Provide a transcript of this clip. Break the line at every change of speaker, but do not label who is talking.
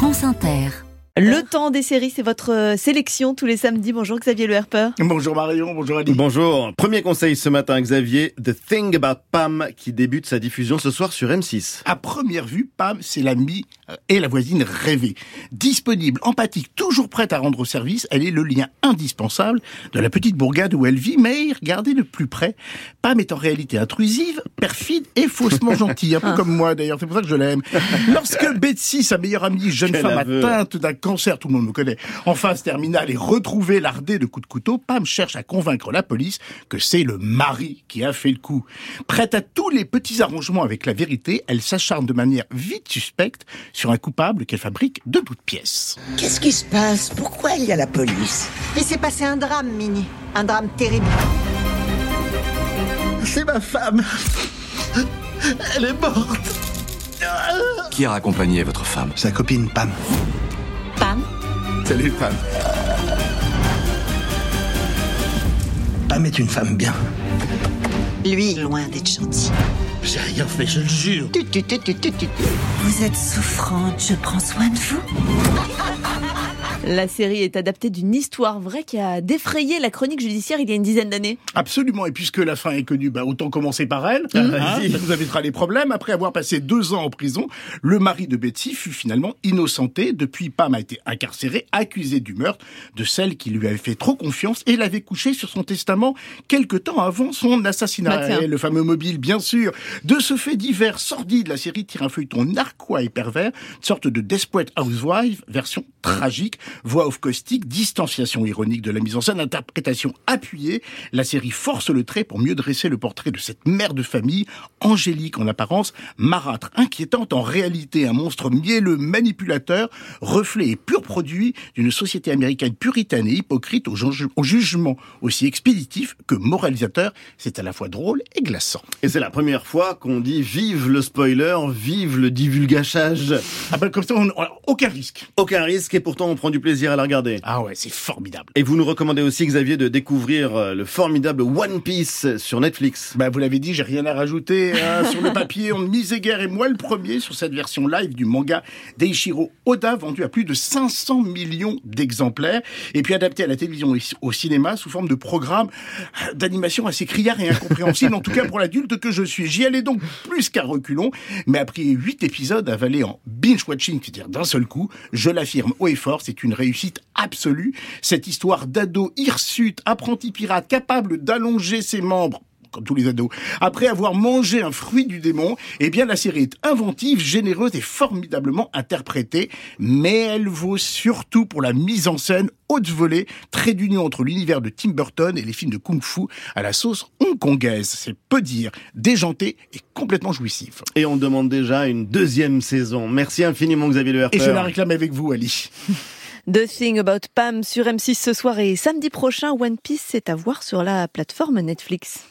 France Inter.
Le temps des séries, c'est votre euh, sélection tous les samedis. Bonjour Xavier Le Herper.
Bonjour Marion, bonjour Ali.
Bonjour. Premier conseil ce matin, Xavier, The Thing About Pam, qui débute sa diffusion ce soir sur M6.
À première vue, Pam, c'est l'amie euh, et la voisine rêvée. Disponible, empathique, toujours prête à rendre service, elle est le lien indispensable de la petite bourgade où elle vit, mais regardez de plus près, Pam est en réalité intrusive, perfide et faussement gentille, un peu comme moi d'ailleurs, c'est pour ça que je l'aime. Lorsque Betsy, sa meilleure amie, jeune
Quel
femme
aveu.
atteinte d'un cancer, tout le monde me connaît, en phase terminale et retrouvée lardée de coups de couteau, Pam cherche à convaincre la police que c'est le mari qui a fait le coup. Prête à tous les petits arrangements avec la vérité, elle s'acharne de manière vite suspecte sur un coupable qu'elle fabrique de toutes pièces.
Qu'est-ce qui se passe? Pourquoi il y a la police?
Il s'est passé un drame, Mini. Un drame terrible.
C'est ma femme. Elle est morte.
Qui a accompagné votre femme?
Sa copine. Pam. Salut Pam. Pam est une femme bien.
Lui, loin d'être gentil.
J'ai rien fait, je le jure.
Tu, tu, tu, tu, tu, tu.
Vous êtes souffrante, je prends soin de vous.
La série est adaptée d'une histoire vraie qui a défrayé la chronique judiciaire il y a une dizaine d'années.
Absolument, et puisque la fin est connue, bah, autant commencer par elle. Hein,
vas-y.
ça nous évitera les problèmes. Après avoir passé deux ans en prison, le mari de Betsy fut finalement innocenté. Depuis, Pam a été incarcéré, accusé du meurtre de celle qui lui avait fait trop confiance et l'avait couché sur son testament quelque temps avant son assassinat.
Bah,
le fameux mobile, bien sûr. De ce fait divers sordide, la série tire un feuilleton narquois et pervers, une sorte de Desperate Housewives, version tragique, voix off caustique, distanciation ironique de la mise en scène, interprétation appuyée. La série force le trait pour mieux dresser le portrait de cette mère de famille, angélique en apparence, marâtre, inquiétante en réalité, un monstre mielleux, manipulateur, reflet et pur produit d'une société américaine puritaine et hypocrite au, ju- au jugement aussi expéditif que moralisateur. C'est à la fois drôle et glaçant.
Et c'est la première fois qu'on dit vive le spoiler, vive le divulgachage.
Ah ben comme ça, on, on- aucun risque.
Aucun risque et pourtant on prend du plaisir à la regarder.
Ah ouais, c'est formidable.
Et vous nous recommandez aussi, Xavier, de découvrir euh, le formidable One Piece sur Netflix.
Bah, vous l'avez dit, j'ai rien à rajouter. hein. Sur le papier, on misait guère et moi le premier sur cette version live du manga d'Eiichiro Oda, vendu à plus de 500 millions d'exemplaires, et puis adapté à la télévision et au cinéma sous forme de programme d'animation assez criard et incompréhensible, en tout cas pour l'adulte que je suis. J'y allais donc plus qu'à reculons, mais après huit épisodes avalés en binge-watching, c'est-à-dire d'un seul coup, je l'affirme haut et fort, c'est une réussite absolue. Cette histoire d'ado hirsute, apprenti pirate, capable d'allonger ses membres comme tous les ados, après avoir mangé un fruit du démon, eh bien la série est inventive, généreuse et formidablement interprétée, mais elle vaut surtout pour la mise en scène haute volée, trait d'union entre l'univers de Tim Burton et les films de kung-fu à la sauce hongkongaise. C'est peu dire, déjanté et complètement jouissif.
Et on demande déjà une deuxième saison. Merci infiniment, Xavier Le
Et je la réclame avec vous, Ali.
The Thing About Pam sur M6 ce soir et samedi prochain, One Piece c'est à voir sur la plateforme Netflix.